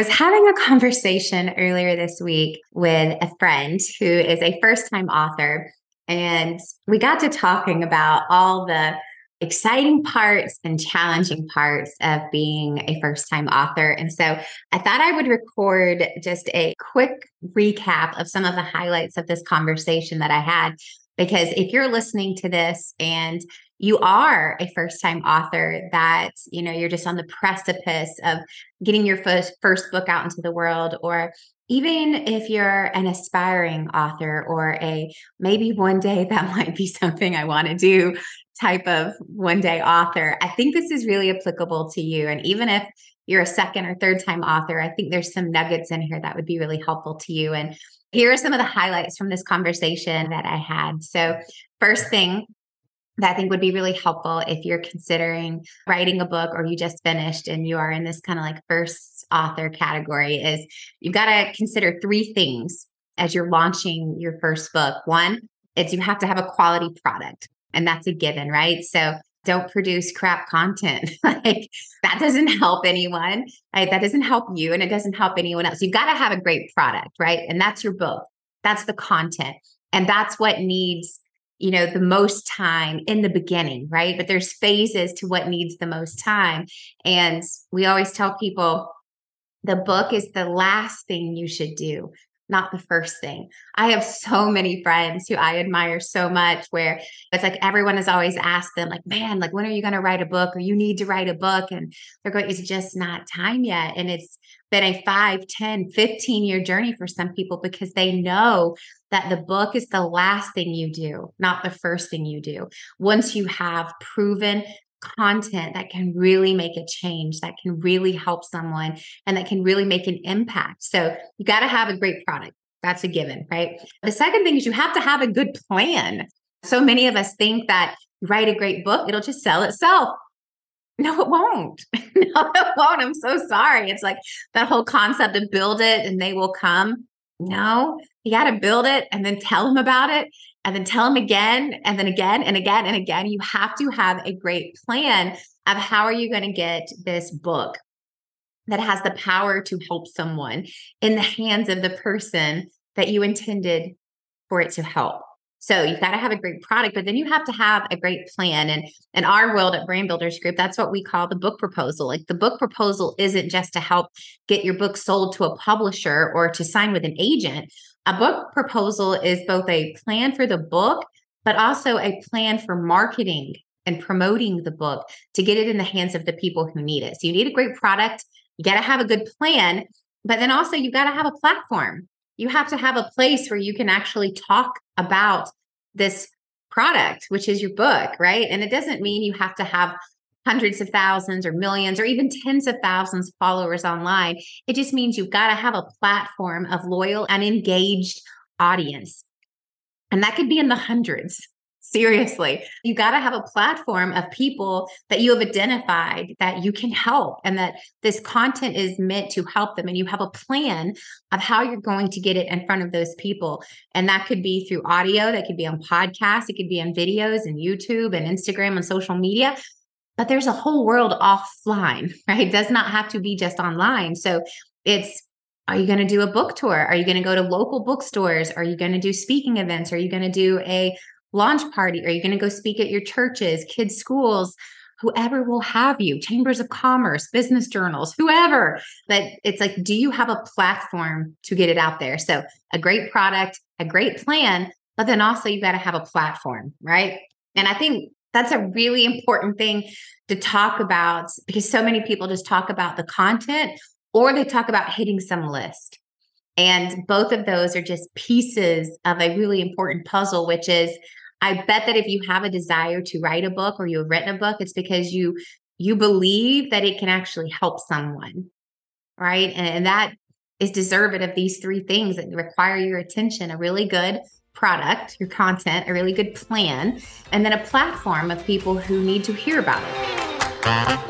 Was having a conversation earlier this week with a friend who is a first time author. And we got to talking about all the exciting parts and challenging parts of being a first time author. And so I thought I would record just a quick recap of some of the highlights of this conversation that I had. Because if you're listening to this and you are a first time author that you know you're just on the precipice of getting your first first book out into the world or even if you're an aspiring author or a maybe one day that might be something I want to do type of one day author, I think this is really applicable to you. And even if you're a second or third time author, I think there's some nuggets in here that would be really helpful to you. And here are some of the highlights from this conversation that I had. So, first thing that I think would be really helpful if you're considering writing a book or you just finished and you are in this kind of like first author category is you've got to consider three things as you're launching your first book. One, is you have to have a quality product and that's a given, right? So don't produce crap content. like that doesn't help anyone. Right? That doesn't help you and it doesn't help anyone else. You've got to have a great product, right? And that's your book. That's the content. And that's what needs you know the most time in the beginning right but there's phases to what needs the most time and we always tell people the book is the last thing you should do not the first thing. I have so many friends who I admire so much where it's like everyone has always asked them, like, man, like, when are you going to write a book or you need to write a book? And they're going, it's just not time yet. And it's been a 5, 10, 15 year journey for some people because they know that the book is the last thing you do, not the first thing you do. Once you have proven content that can really make a change, that can really help someone, and that can really make an impact. So you got to have a great product. That's a given, right? The second thing is you have to have a good plan. So many of us think that write a great book, it'll just sell itself. No, it won't. no, it won't. I'm so sorry. It's like that whole concept of build it and they will come. No, you got to build it and then tell them about it and then tell them again and then again and again and again. You have to have a great plan of how are you going to get this book that has the power to help someone in the hands of the person that you intended for it to help. So you've got to have a great product, but then you have to have a great plan. And in our world at Brand Builders Group, that's what we call the book proposal. Like the book proposal isn't just to help get your book sold to a publisher or to sign with an agent. A book proposal is both a plan for the book, but also a plan for marketing and promoting the book to get it in the hands of the people who need it. So you need a great product, you got to have a good plan, but then also you've got to have a platform. You have to have a place where you can actually talk about this product, which is your book, right? And it doesn't mean you have to have hundreds of thousands or millions or even tens of thousands of followers online. It just means you've got to have a platform of loyal and engaged audience. And that could be in the hundreds. Seriously, you got to have a platform of people that you have identified that you can help and that this content is meant to help them. And you have a plan of how you're going to get it in front of those people. And that could be through audio, that could be on podcasts, it could be on videos and YouTube and Instagram and social media but there's a whole world offline, right? It does not have to be just online. So it's are you going to do a book tour? Are you going to go to local bookstores? Are you going to do speaking events? Are you going to do a launch party? Are you going to go speak at your churches, kids' schools? Whoever will have you, chambers of commerce, business journals, whoever. But it's like, do you have a platform to get it out there? So, a great product, a great plan, but then also you've got to have a platform, right? And I think that's a really important thing to talk about because so many people just talk about the content or they talk about hitting some list. And both of those are just pieces of a really important puzzle, which is I bet that if you have a desire to write a book or you have written a book, it's because you you believe that it can actually help someone. Right. And, and that is deserving of these three things that require your attention, a really good product, your content, a really good plan, and then a platform of people who need to hear about it.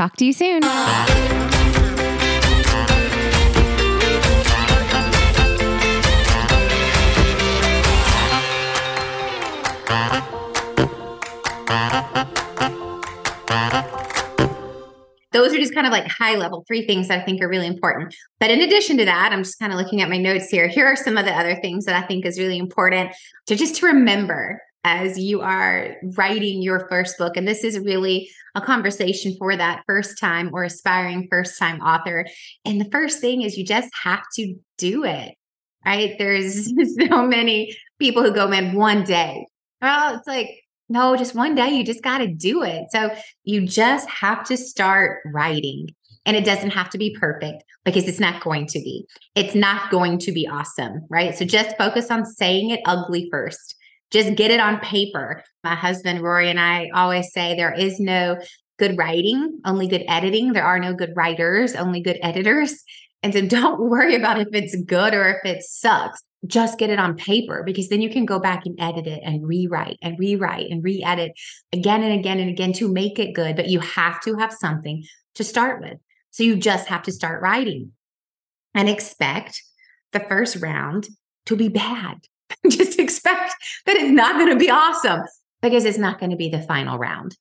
Talk to you soon. Those are just kind of like high level three things that I think are really important. But in addition to that, I'm just kind of looking at my notes here. Here are some of the other things that I think is really important to just to remember as you are writing your first book. And this is really a conversation for that first time or aspiring first time author. And the first thing is you just have to do it, right? There's mm-hmm. so many people who go, man, one day. Well, it's like, no, just one day, you just got to do it. So you just have to start writing. And it doesn't have to be perfect because it's not going to be. It's not going to be awesome, right? So just focus on saying it ugly first just get it on paper. My husband, Rory, and I always say there is no good writing, only good editing. There are no good writers, only good editors. And so don't worry about if it's good or if it sucks. Just get it on paper because then you can go back and edit it and rewrite and rewrite and re edit again and again and again to make it good. But you have to have something to start with. So you just have to start writing and expect the first round to be bad. just expect that it's not going to be awesome because it's not going to be the final round.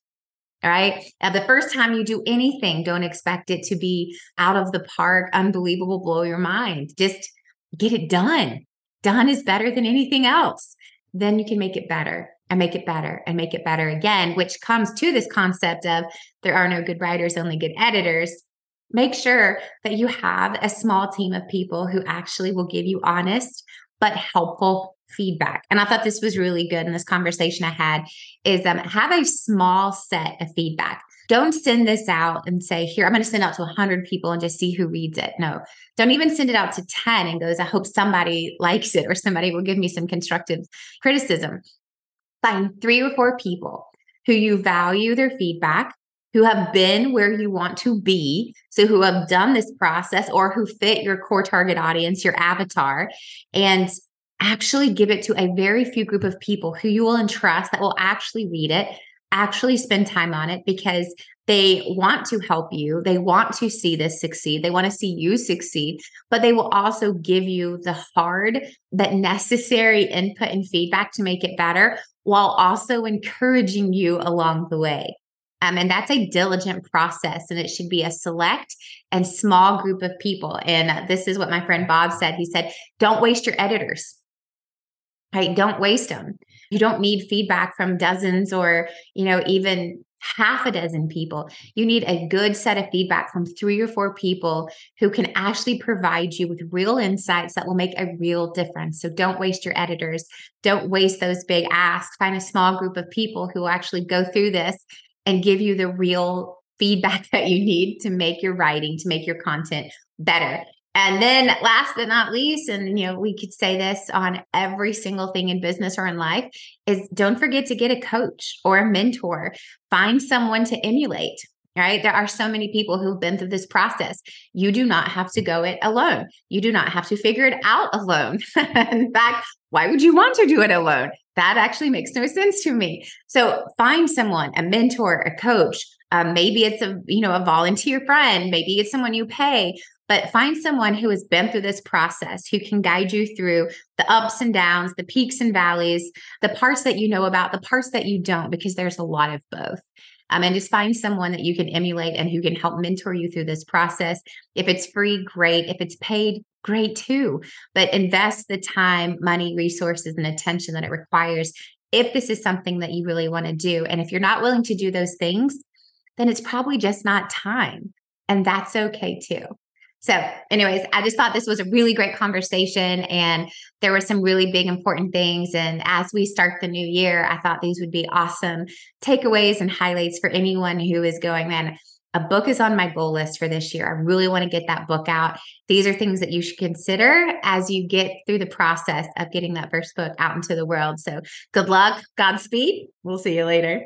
All right. Now, the first time you do anything, don't expect it to be out of the park, unbelievable, blow your mind. Just get it done. Done is better than anything else. Then you can make it better and make it better and make it better again, which comes to this concept of there are no good writers, only good editors. Make sure that you have a small team of people who actually will give you honest but helpful feedback. And I thought this was really good in this conversation I had is um, have a small set of feedback. Don't send this out and say, here, I'm going to send out to 100 people and just see who reads it. No, don't even send it out to 10 and goes, I hope somebody likes it or somebody will give me some constructive criticism. Find three or four people who you value their feedback, who have been where you want to be. So, who have done this process or who fit your core target audience, your avatar, and actually give it to a very few group of people who you will entrust that will actually read it, actually spend time on it because they want to help you. They want to see this succeed. They want to see you succeed, but they will also give you the hard but necessary input and feedback to make it better while also encouraging you along the way. Um, and that's a diligent process, and it should be a select and small group of people. And this is what my friend Bob said. He said, Don't waste your editors right? Don't waste them You don't need feedback from dozens or, you know, even half a dozen people. You need a good set of feedback from three or four people who can actually provide you with real insights that will make a real difference. So don't waste your editors. Don't waste those big asks. Find a small group of people who will actually go through this and give you the real feedback that you need to make your writing, to make your content better. And then last but not least, and you know, we could say this on every single thing in business or in life, is don't forget to get a coach or a mentor. Find someone to emulate. Right. There are so many people who've been through this process. You do not have to go it alone. You do not have to figure it out alone. in fact, why would you want to do it alone? That actually makes no sense to me. So find someone, a mentor, a coach. Um, maybe it's a you know a volunteer friend. Maybe it's someone you pay but find someone who has been through this process who can guide you through the ups and downs, the peaks and valleys, the parts that you know about, the parts that you don't, because there's a lot of both. Um, and just find someone that you can emulate and who can help mentor you through this process. If it's free, great. If it's paid, great too. But invest the time, money, resources, and attention that it requires if this is something that you really want to do. And if you're not willing to do those things, then it's probably just not time. And that's okay too. So, anyways, I just thought this was a really great conversation and there were some really big important things. And as we start the new year, I thought these would be awesome takeaways and highlights for anyone who is going, man, a book is on my goal list for this year. I really want to get that book out. These are things that you should consider as you get through the process of getting that first book out into the world. So, good luck, Godspeed. We'll see you later.